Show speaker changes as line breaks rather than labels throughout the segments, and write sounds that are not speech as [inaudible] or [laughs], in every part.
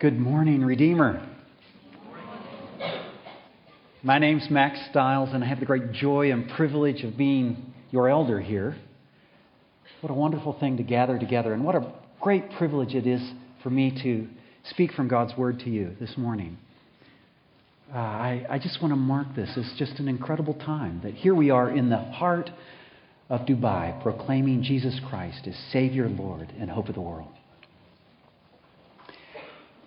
Good morning, Redeemer. My name's Max Stiles, and I have the great joy and privilege of being your elder here. What a wonderful thing to gather together, and what a great privilege it is for me to speak from God's Word to you this morning. Uh, I, I just want to mark this as just an incredible time that here we are in the heart of Dubai proclaiming Jesus Christ as Savior, Lord, and hope of the world.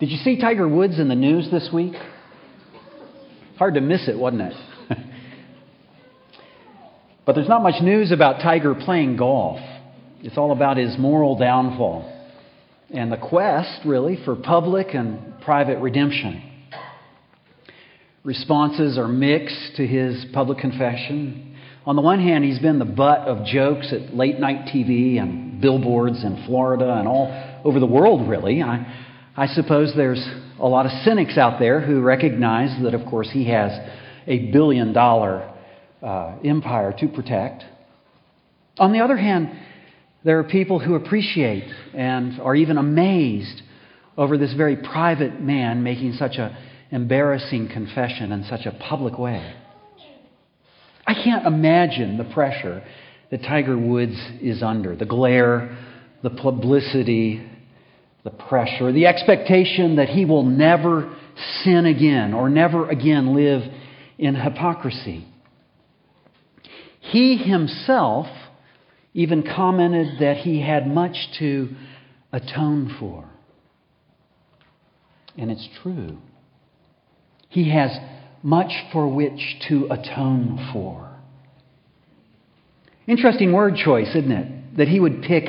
Did you see Tiger Woods in the news this week? Hard to miss it, wasn't it? [laughs] but there's not much news about Tiger playing golf. It's all about his moral downfall and the quest, really, for public and private redemption. Responses are mixed to his public confession. On the one hand, he's been the butt of jokes at late night TV and billboards in Florida and all over the world, really. I, I suppose there's a lot of cynics out there who recognize that, of course, he has a billion dollar uh, empire to protect. On the other hand, there are people who appreciate and are even amazed over this very private man making such an embarrassing confession in such a public way. I can't imagine the pressure that Tiger Woods is under the glare, the publicity, the pressure, the expectation that he will never sin again or never again live in hypocrisy. He himself even commented that he had much to atone for. And it's true. He has much for which to atone for. Interesting word choice, isn't it? That he would pick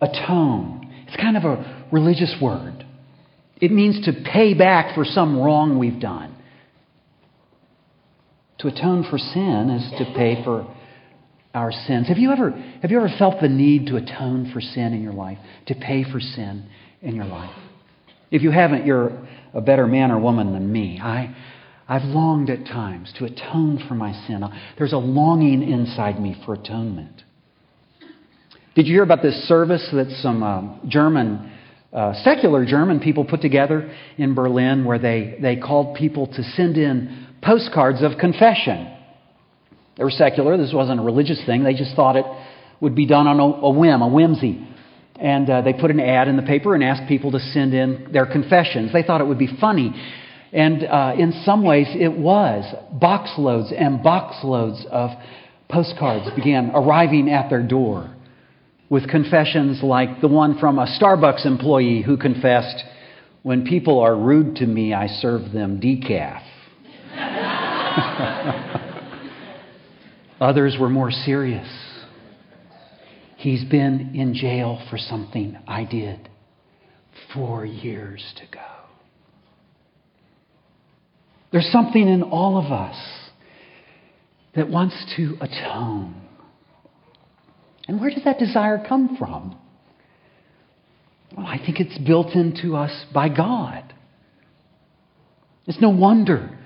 atone. It's kind of a religious word. It means to pay back for some wrong we've done. To atone for sin is to pay for our sins. Have you ever, have you ever felt the need to atone for sin in your life, to pay for sin in your life? If you haven't, you're a better man or woman than me. I, I've longed at times to atone for my sin. There's a longing inside me for atonement. Did you hear about this service that some um, German uh, secular German people put together in Berlin where they, they called people to send in postcards of confession. They were secular, this wasn't a religious thing, they just thought it would be done on a, a whim, a whimsy. And uh, they put an ad in the paper and asked people to send in their confessions. They thought it would be funny. And uh, in some ways, it was. Boxloads and boxloads of postcards began arriving at their door with confessions like the one from a Starbucks employee who confessed, When people are rude to me, I serve them decaf. [laughs] Others were more serious. He's been in jail for something I did four years to go. There's something in all of us that wants to atone and where does that desire come from? Well, I think it's built into us by God. It's no wonder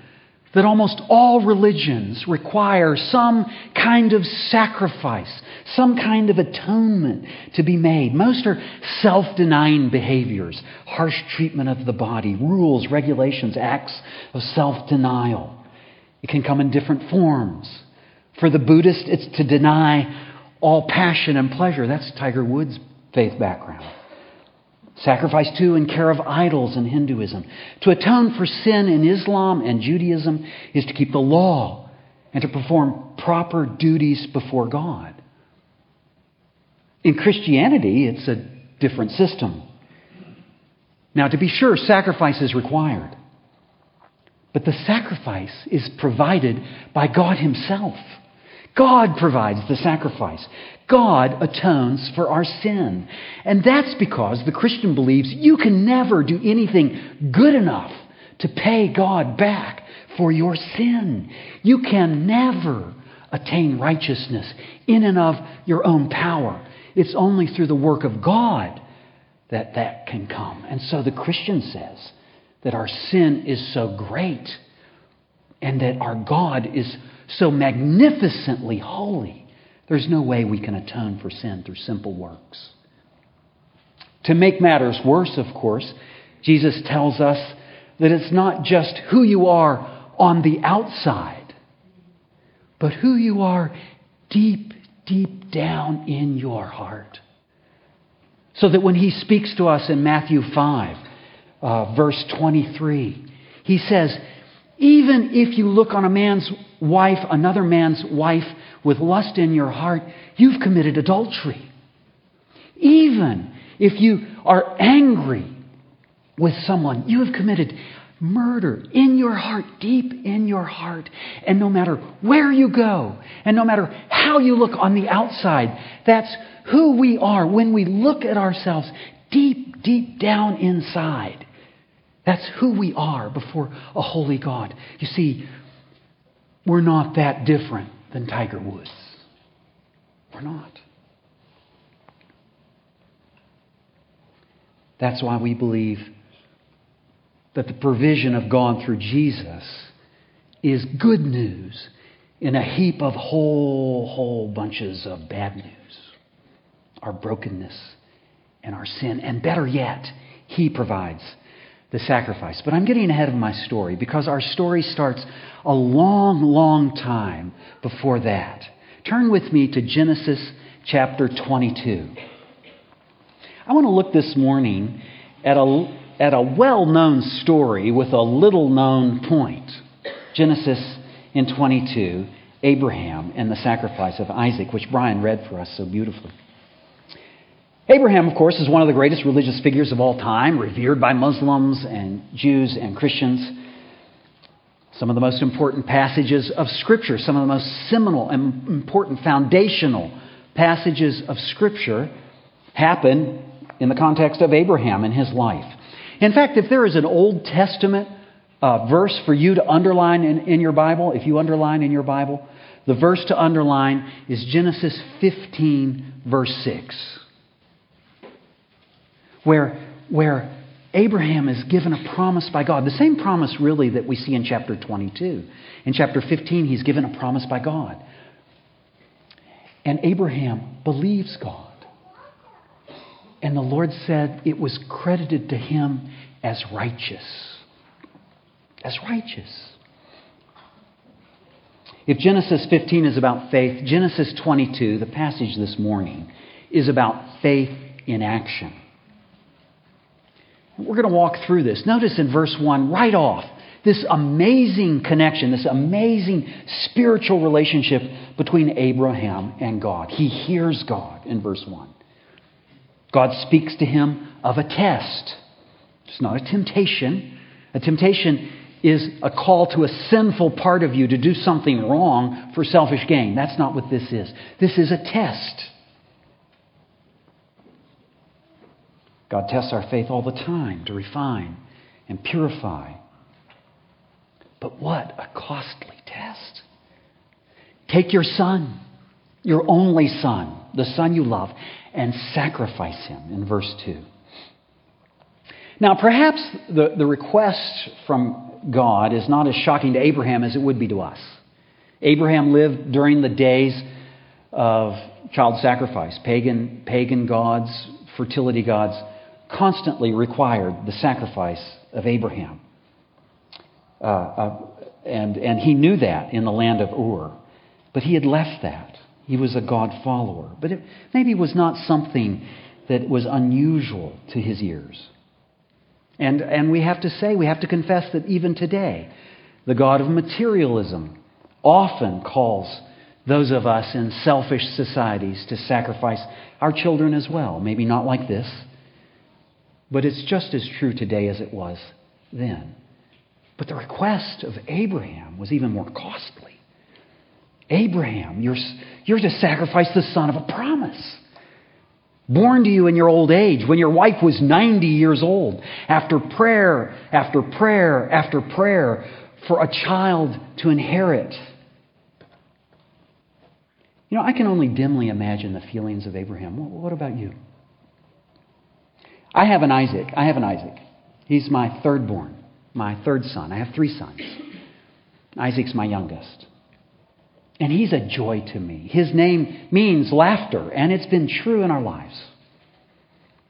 that almost all religions require some kind of sacrifice, some kind of atonement to be made. Most are self denying behaviors, harsh treatment of the body, rules, regulations, acts of self denial. It can come in different forms. For the Buddhist, it's to deny all passion and pleasure. That's Tiger Woods' faith background. Sacrifice to and care of idols in Hinduism. To atone for sin in Islam and Judaism is to keep the law and to perform proper duties before God. In Christianity, it's a different system. Now, to be sure, sacrifice is required. But the sacrifice is provided by God Himself. God provides the sacrifice. God atones for our sin. And that's because the Christian believes you can never do anything good enough to pay God back for your sin. You can never attain righteousness in and of your own power. It's only through the work of God that that can come. And so the Christian says that our sin is so great and that our God is so magnificently holy, there's no way we can atone for sin through simple works. To make matters worse, of course, Jesus tells us that it's not just who you are on the outside, but who you are deep, deep down in your heart. So that when he speaks to us in Matthew 5, uh, verse 23, he says, Even if you look on a man's wife, another man's wife, with lust in your heart, you've committed adultery. Even if you are angry with someone, you have committed murder in your heart, deep in your heart. And no matter where you go, and no matter how you look on the outside, that's who we are when we look at ourselves deep, deep down inside. That's who we are before a holy God. You see, we're not that different than Tiger Woods. We're not. That's why we believe that the provision of God through Jesus is good news in a heap of whole, whole bunches of bad news. Our brokenness and our sin. And better yet, He provides the sacrifice. But I'm getting ahead of my story because our story starts a long, long time before that. Turn with me to Genesis chapter 22. I want to look this morning at a at a well known story with a little known point. Genesis in 22, Abraham and the sacrifice of Isaac, which Brian read for us so beautifully. Abraham, of course, is one of the greatest religious figures of all time, revered by Muslims and Jews and Christians. Some of the most important passages of Scripture, some of the most seminal and important foundational passages of Scripture happen in the context of Abraham and his life. In fact, if there is an Old Testament uh, verse for you to underline in, in your Bible, if you underline in your Bible, the verse to underline is Genesis 15, verse 6, where, where Abraham is given a promise by God. The same promise, really, that we see in chapter 22. In chapter 15, he's given a promise by God. And Abraham believes God. And the Lord said it was credited to him as righteous. As righteous. If Genesis 15 is about faith, Genesis 22, the passage this morning, is about faith in action. We're going to walk through this. Notice in verse 1, right off, this amazing connection, this amazing spiritual relationship between Abraham and God. He hears God in verse 1. God speaks to him of a test. It's not a temptation. A temptation is a call to a sinful part of you to do something wrong for selfish gain. That's not what this is. This is a test. God tests our faith all the time to refine and purify. But what a costly test. Take your son, your only son, the son you love, and sacrifice him in verse 2. Now, perhaps the, the request from God is not as shocking to Abraham as it would be to us. Abraham lived during the days of child sacrifice. Pagan, pagan gods, fertility gods constantly required the sacrifice of Abraham. Uh, uh, and, and he knew that in the land of Ur. But he had left that. He was a God follower. But it maybe was not something that was unusual to his ears. And, and we have to say, we have to confess that even today, the God of materialism often calls those of us in selfish societies to sacrifice our children as well. Maybe not like this, but it's just as true today as it was then. But the request of Abraham was even more costly. Abraham, you're, you're to sacrifice the son of a promise. Born to you in your old age, when your wife was 90 years old, after prayer, after prayer, after prayer, for a child to inherit. You know, I can only dimly imagine the feelings of Abraham. What about you? I have an Isaac. I have an Isaac. He's my third born, my third son. I have three sons. Isaac's my youngest. And he's a joy to me. His name means laughter, and it's been true in our lives.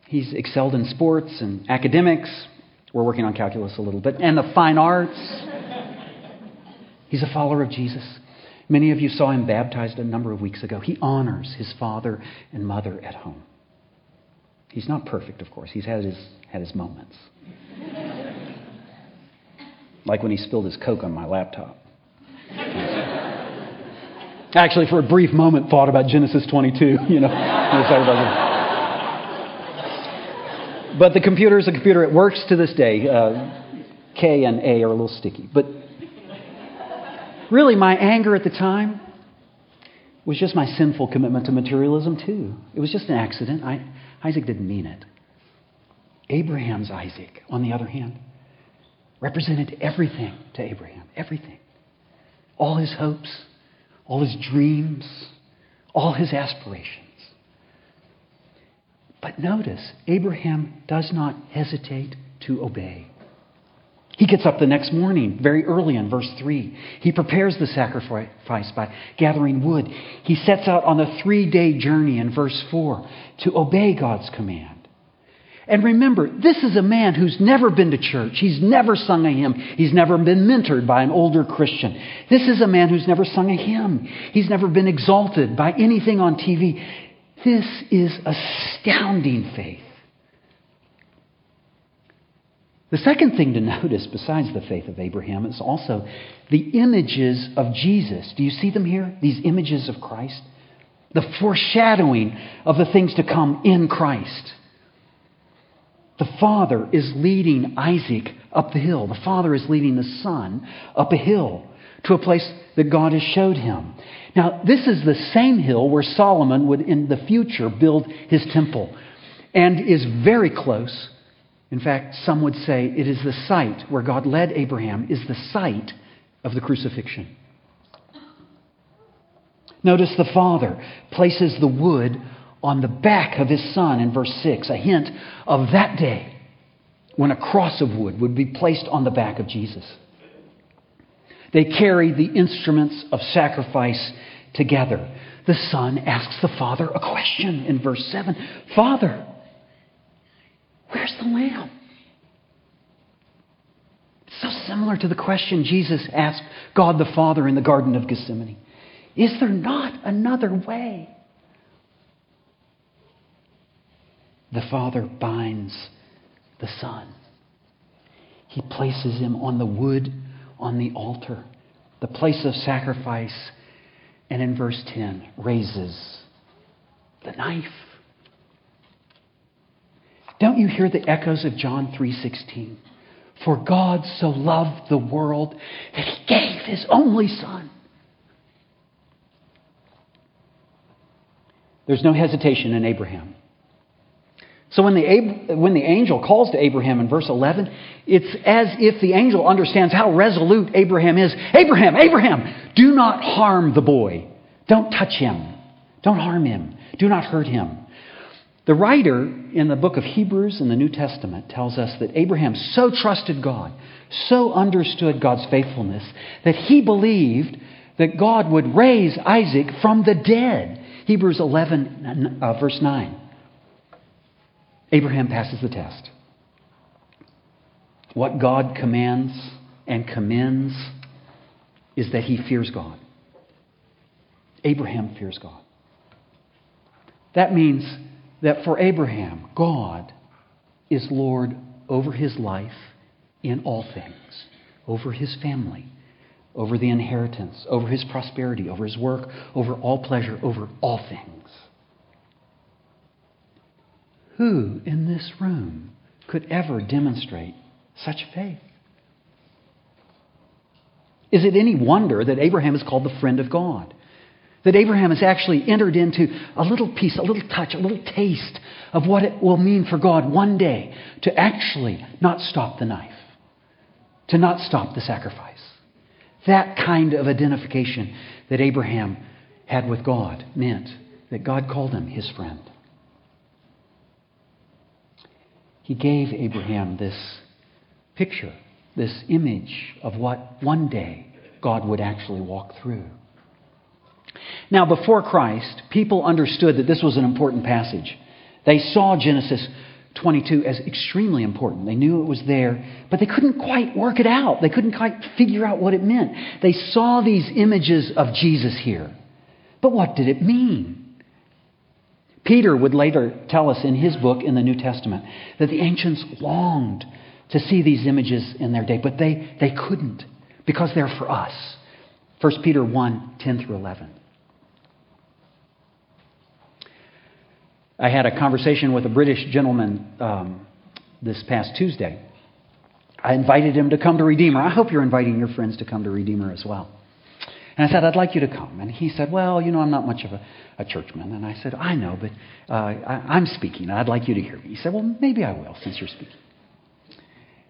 He's excelled in sports and academics, We're working on calculus a little bit, and the fine arts. He's a follower of Jesus. Many of you saw him baptized a number of weeks ago. He honors his father and mother at home. He's not perfect, of course. He's had his, had his moments. like when he spilled his Coke on my laptop. Actually, for a brief moment, thought about Genesis 22, you know. but the computer is a computer. It works to this day. Uh, K and A are a little sticky. But really, my anger at the time was just my sinful commitment to materialism, too. It was just an accident. I, Isaac didn't mean it. Abraham's Isaac, on the other hand, represented everything to Abraham. Everything. All his hopes, all his dreams, all his aspirations. But notice, Abraham does not hesitate to obey. He gets up the next morning, very early in verse 3. He prepares the sacrifice by gathering wood. He sets out on a three day journey in verse 4 to obey God's command. And remember, this is a man who's never been to church. He's never sung a hymn. He's never been mentored by an older Christian. This is a man who's never sung a hymn. He's never been exalted by anything on TV. This is astounding faith. The second thing to notice, besides the faith of Abraham, is also the images of Jesus. Do you see them here? These images of Christ? The foreshadowing of the things to come in Christ. The father is leading Isaac up the hill. The father is leading the son up a hill to a place that God has showed him. Now, this is the same hill where Solomon would in the future build his temple and is very close. In fact, some would say it is the site where God led Abraham, is the site of the crucifixion. Notice the father places the wood on the back of his son in verse 6, a hint of that day when a cross of wood would be placed on the back of Jesus. They carry the instruments of sacrifice together. The son asks the father a question in verse 7 Father, where's the lamb? It's so similar to the question Jesus asked God the Father in the Garden of Gethsemane Is there not another way? the Father binds the Son. He places him on the wood on the altar, the place of sacrifice, and in verse 10, raises the knife. Don't you hear the echoes of John 3:16? For God so loved the world that he gave his only son. There's no hesitation in Abraham. So when the, when the angel calls to Abraham in verse 11, it's as if the angel understands how resolute Abraham is. Abraham, Abraham, do not harm the boy. Don't touch him. Don't harm him. Do not hurt him. The writer in the book of Hebrews in the New Testament tells us that Abraham so trusted God, so understood God's faithfulness, that he believed that God would raise Isaac from the dead. Hebrews 11, uh, verse 9. Abraham passes the test. What God commands and commends is that he fears God. Abraham fears God. That means that for Abraham, God is Lord over his life in all things, over his family, over the inheritance, over his prosperity, over his work, over all pleasure, over all things. Who in this room could ever demonstrate such faith? Is it any wonder that Abraham is called the friend of God? That Abraham has actually entered into a little piece, a little touch, a little taste of what it will mean for God one day to actually not stop the knife, to not stop the sacrifice. That kind of identification that Abraham had with God meant that God called him his friend. he gave Abraham this picture, this image of what one day God would actually walk through. Now, before Christ, people understood that this was an important passage. They saw Genesis 22 as extremely important. They knew it was there, but they couldn't quite work it out. They couldn't quite figure out what it meant. They saw these images of Jesus here. But what did it mean? Peter would later tell us in his book in the New Testament that the ancients longed to see these images in their day, but they, they couldn't because they're for us. 1 Peter 1 10 through 11. I had a conversation with a British gentleman um, this past Tuesday. I invited him to come to Redeemer. I hope you're inviting your friends to come to Redeemer as well. And I said, I'd like you to come. And he said, Well, you know, I'm not much of a, a churchman. And I said, I know, but uh, I, am speaking. I'd like you to hear me. He said, Well, maybe I will since you're speaking.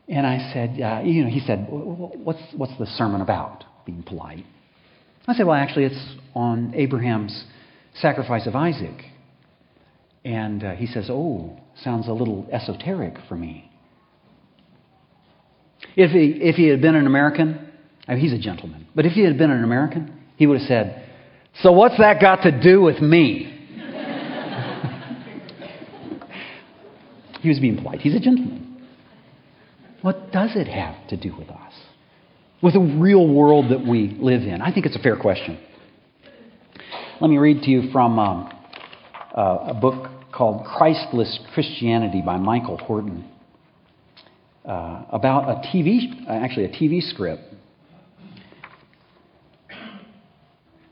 And I said, uh, You know, he said, what's, what's the sermon about? Being polite. I said, Well, actually, it's on Abraham's sacrifice of Isaac. And uh, he says, Oh, sounds a little esoteric for me. If he, if he had been an American, I mean, he's a gentleman, but if he had been an American, he would have said, So what's that got to do with me? [laughs] he was being polite. He's a gentleman. What does it have to do with us? With the real world that we live in? I think it's a fair question. Let me read to you from um, uh, a book called Christless Christianity by Michael Horton uh, about a TV, actually a TV script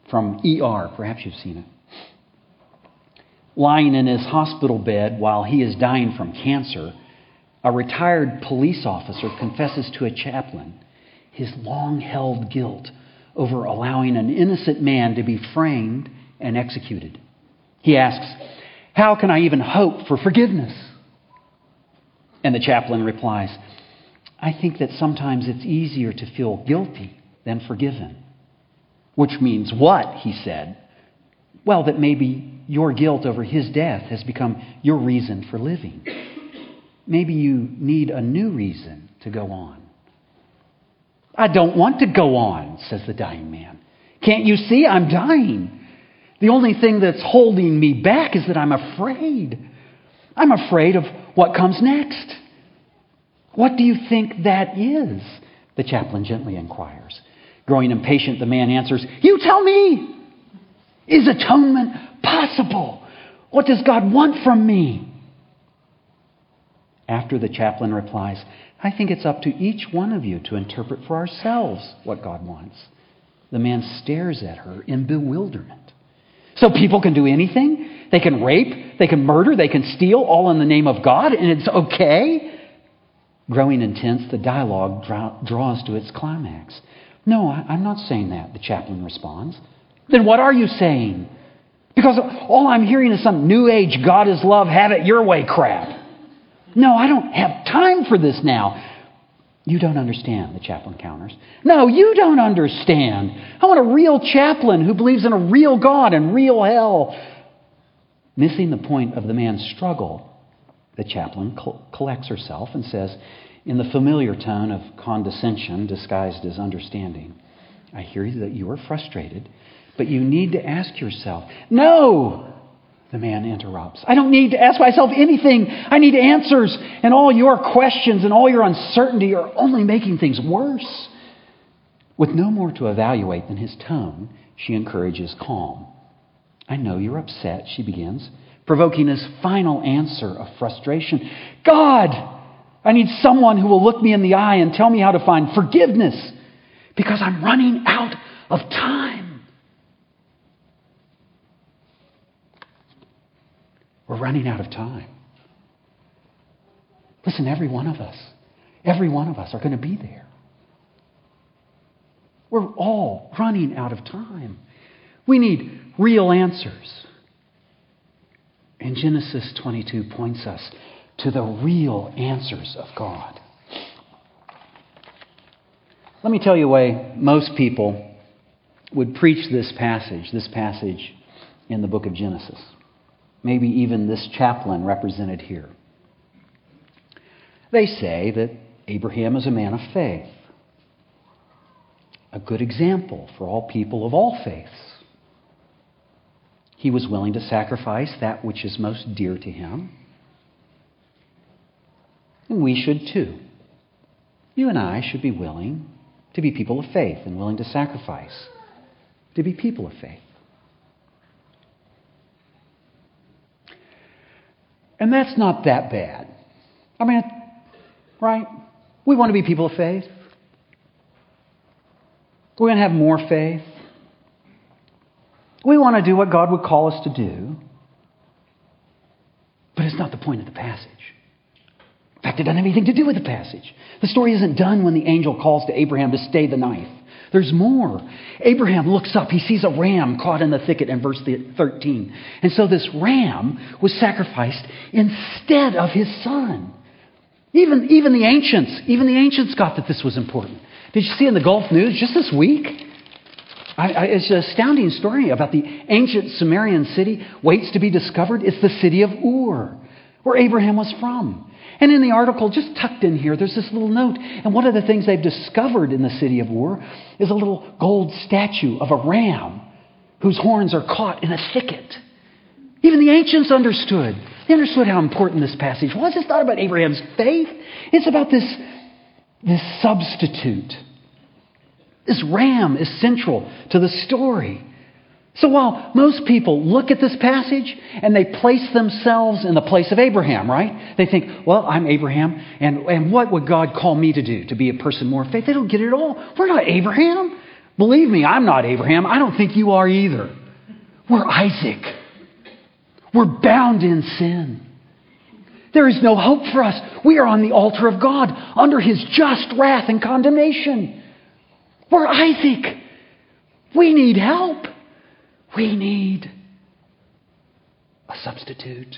from ER. Perhaps you've seen it. Lying in his hospital bed while he is dying from cancer, a retired police officer confesses to a chaplain his long held guilt over allowing an innocent man to be framed and executed. He asks, How can I even hope for forgiveness? And the chaplain replies, I think that sometimes it's easier to feel guilty than forgiven. Which means what? He said. Well, that maybe your guilt over his death has become your reason for living. Maybe you need a new reason to go on. I don't want to go on, says the dying man. Can't you see I'm dying? The only thing that's holding me back is that I'm afraid. I'm afraid of what comes next. What do you think that is? The chaplain gently inquires. Growing impatient, the man answers, You tell me! Is atonement possible? What does God want from me? After the chaplain replies, I think it's up to each one of you to interpret for ourselves what God wants. The man stares at her in bewilderment. So people can do anything? They can rape, they can murder, they can steal, all in the name of God, and it's okay? Growing intense, the dialogue draws to its climax. No, I'm not saying that, the chaplain responds. Then what are you saying? Because all I'm hearing is some new age God is love, have it your way crap. No, I don't have time for this now. You don't understand, the chaplain counters. No, you don't understand. I want a real chaplain who believes in a real God and real hell. Missing the point of the man's struggle, the chaplain collects herself and says, in the familiar tone of condescension disguised as understanding, I hear that you are frustrated, but you need to ask yourself, No! The man interrupts. I don't need to ask myself anything. I need answers. And all your questions and all your uncertainty are only making things worse. With no more to evaluate than his tone, she encourages calm. I know you're upset, she begins, provoking his final answer of frustration. God, I need someone who will look me in the eye and tell me how to find forgiveness because I'm running out of time. We're running out of time. Listen, every one of us, every one of us are going to be there. We're all running out of time. We need real answers. And Genesis 22 points us to the real answers of God. Let me tell you a way most people would preach this passage, this passage in the book of Genesis maybe even this chaplain represented here. They say that Abraham is a man of faith, a good example for all people of all faiths. He was willing to sacrifice that which is most dear to him. And we should too. You and I should be willing to be people of faith and willing to sacrifice, to be people of faith. And that's not that bad. I mean, right? We want to be people of faith. We want to have more faith. We want to do what God would call us to do. But it's not the point of the passage. In fact, it doesn't have anything to do with the passage. The story isn't done when the angel calls to Abraham to stay the knife. There's more. Abraham looks up. He sees a ram caught in the thicket in verse 13. And so this ram was sacrificed instead of his son. Even, even the ancients, even the ancients got that this was important. Did you see in the Gulf News just this week? I, I, it's an astounding story about the ancient Sumerian city waits to be discovered. It's the city of Ur, where Abraham was from. And in the article, just tucked in here, there's this little note. And one of the things they've discovered in the city of Ur is a little gold statue of a ram whose horns are caught in a thicket. Even the ancients understood. They understood how important this passage was. It's not about Abraham's faith, it's about this, this substitute. This ram is central to the story. So while most people look at this passage and they place themselves in the place of Abraham, right? They think, well, I'm Abraham, and, and what would God call me to do? To be a person more faith? They don't get it at all. We're not Abraham. Believe me, I'm not Abraham. I don't think you are either. We're Isaac. We're bound in sin. There is no hope for us. We are on the altar of God under his just wrath and condemnation. We're Isaac. We need help. We need a substitute.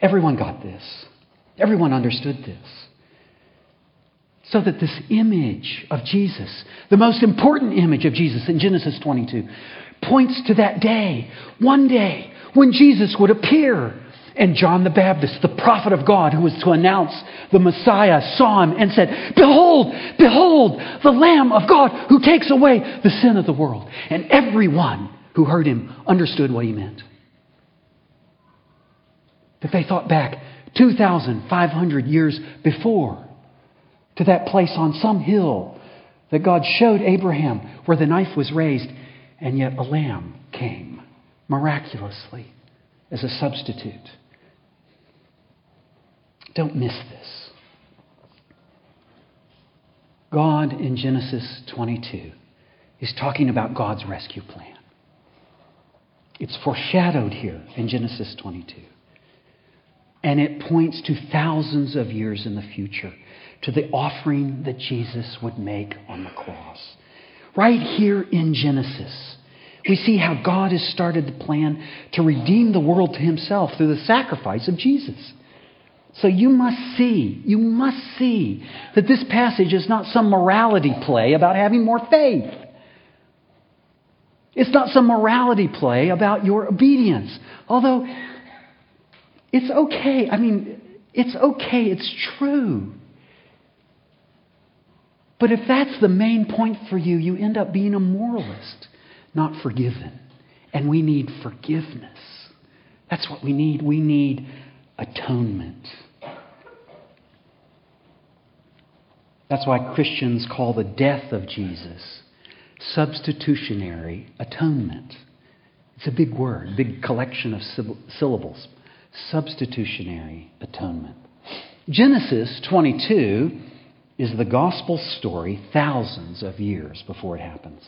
Everyone got this. Everyone understood this. So that this image of Jesus, the most important image of Jesus in Genesis 22, points to that day, one day, when Jesus would appear. And John the Baptist, the prophet of God who was to announce the Messiah, saw him and said, Behold, behold, the Lamb of God who takes away the sin of the world. And everyone who heard him understood what he meant. That they thought back 2,500 years before to that place on some hill that God showed Abraham where the knife was raised, and yet a lamb came miraculously as a substitute. Don't miss this. God in Genesis 22 is talking about God's rescue plan. It's foreshadowed here in Genesis 22. And it points to thousands of years in the future to the offering that Jesus would make on the cross. Right here in Genesis, we see how God has started the plan to redeem the world to himself through the sacrifice of Jesus. So you must see, you must see that this passage is not some morality play about having more faith. It's not some morality play about your obedience. Although it's okay. I mean, it's okay. It's true. But if that's the main point for you, you end up being a moralist, not forgiven. And we need forgiveness. That's what we need. We need atonement. That's why Christians call the death of Jesus substitutionary atonement. It's a big word, big collection of syllables. Substitutionary atonement. Genesis 22 is the gospel story thousands of years before it happens.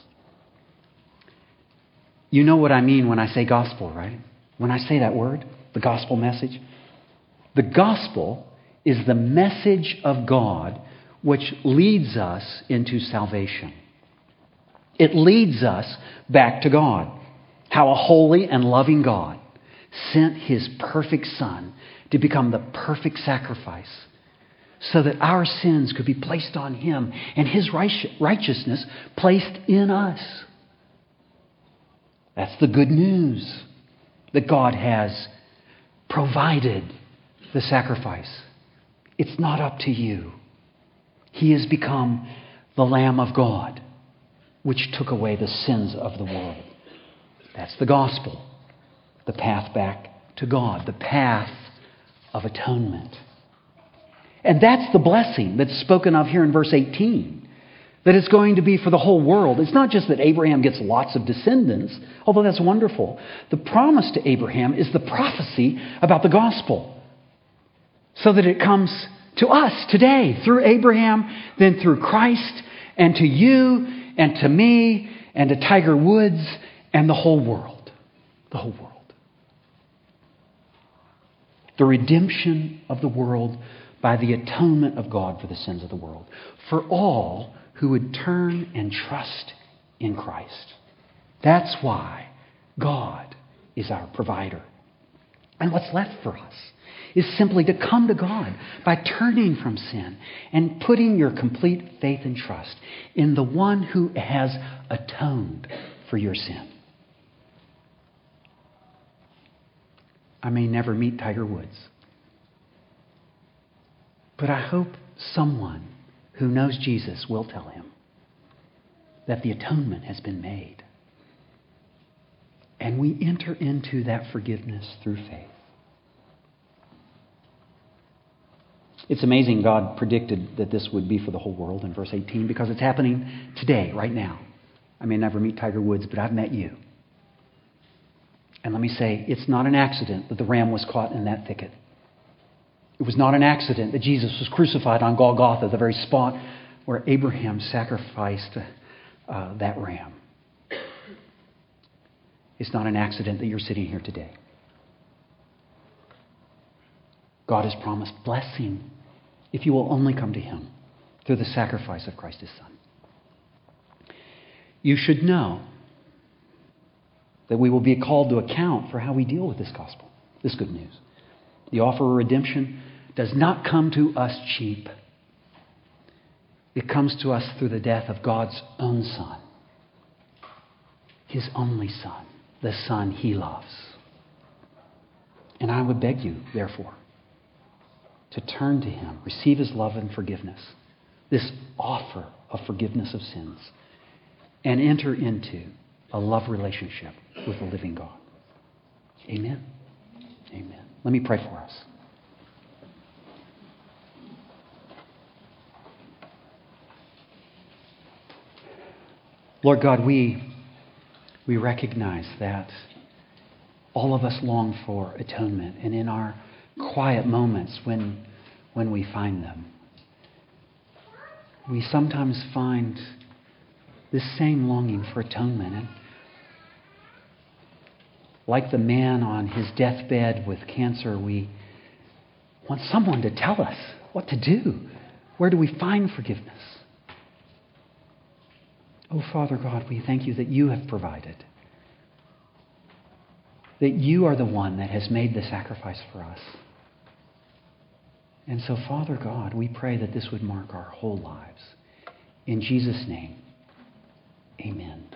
You know what I mean when I say gospel, right? When I say that word, the gospel message. The gospel is the message of God which leads us into salvation. It leads us back to God. How a holy and loving God sent his perfect Son to become the perfect sacrifice so that our sins could be placed on him and his righteousness placed in us. That's the good news that God has provided the sacrifice. It's not up to you. He has become the Lamb of God, which took away the sins of the world. That's the gospel, the path back to God, the path of atonement. And that's the blessing that's spoken of here in verse 18 that it's going to be for the whole world. It's not just that Abraham gets lots of descendants, although that's wonderful. The promise to Abraham is the prophecy about the gospel, so that it comes to us today through Abraham, then through Christ, and to you, and to me, and to Tiger Woods, and the whole world. The whole world. The redemption of the world by the atonement of God for the sins of the world. For all who would turn and trust in Christ. That's why God is our provider. And what's left for us is simply to come to God by turning from sin and putting your complete faith and trust in the one who has atoned for your sin. I may never meet Tiger Woods, but I hope someone who knows Jesus will tell him that the atonement has been made. And we enter into that forgiveness through faith. It's amazing God predicted that this would be for the whole world in verse 18 because it's happening today, right now. I may never meet Tiger Woods, but I've met you. And let me say, it's not an accident that the ram was caught in that thicket. It was not an accident that Jesus was crucified on Golgotha, the very spot where Abraham sacrificed uh, that ram. It's not an accident that you're sitting here today. God has promised blessing if you will only come to Him through the sacrifice of Christ His Son. You should know that we will be called to account for how we deal with this gospel, this good news. The offer of redemption does not come to us cheap. It comes to us through the death of God's own Son, His only Son, the Son He loves. And I would beg you, therefore, to turn to Him, receive His love and forgiveness, this offer of forgiveness of sins, and enter into a love relationship with the living God. Amen. Amen. Let me pray for us. Lord God, we, we recognize that all of us long for atonement, and in our quiet moments when, when we find them, we sometimes find this same longing for atonement. And like the man on his deathbed with cancer, we want someone to tell us what to do. Where do we find forgiveness? Oh, Father God, we thank you that you have provided. That you are the one that has made the sacrifice for us. And so, Father God, we pray that this would mark our whole lives. In Jesus' name, amen.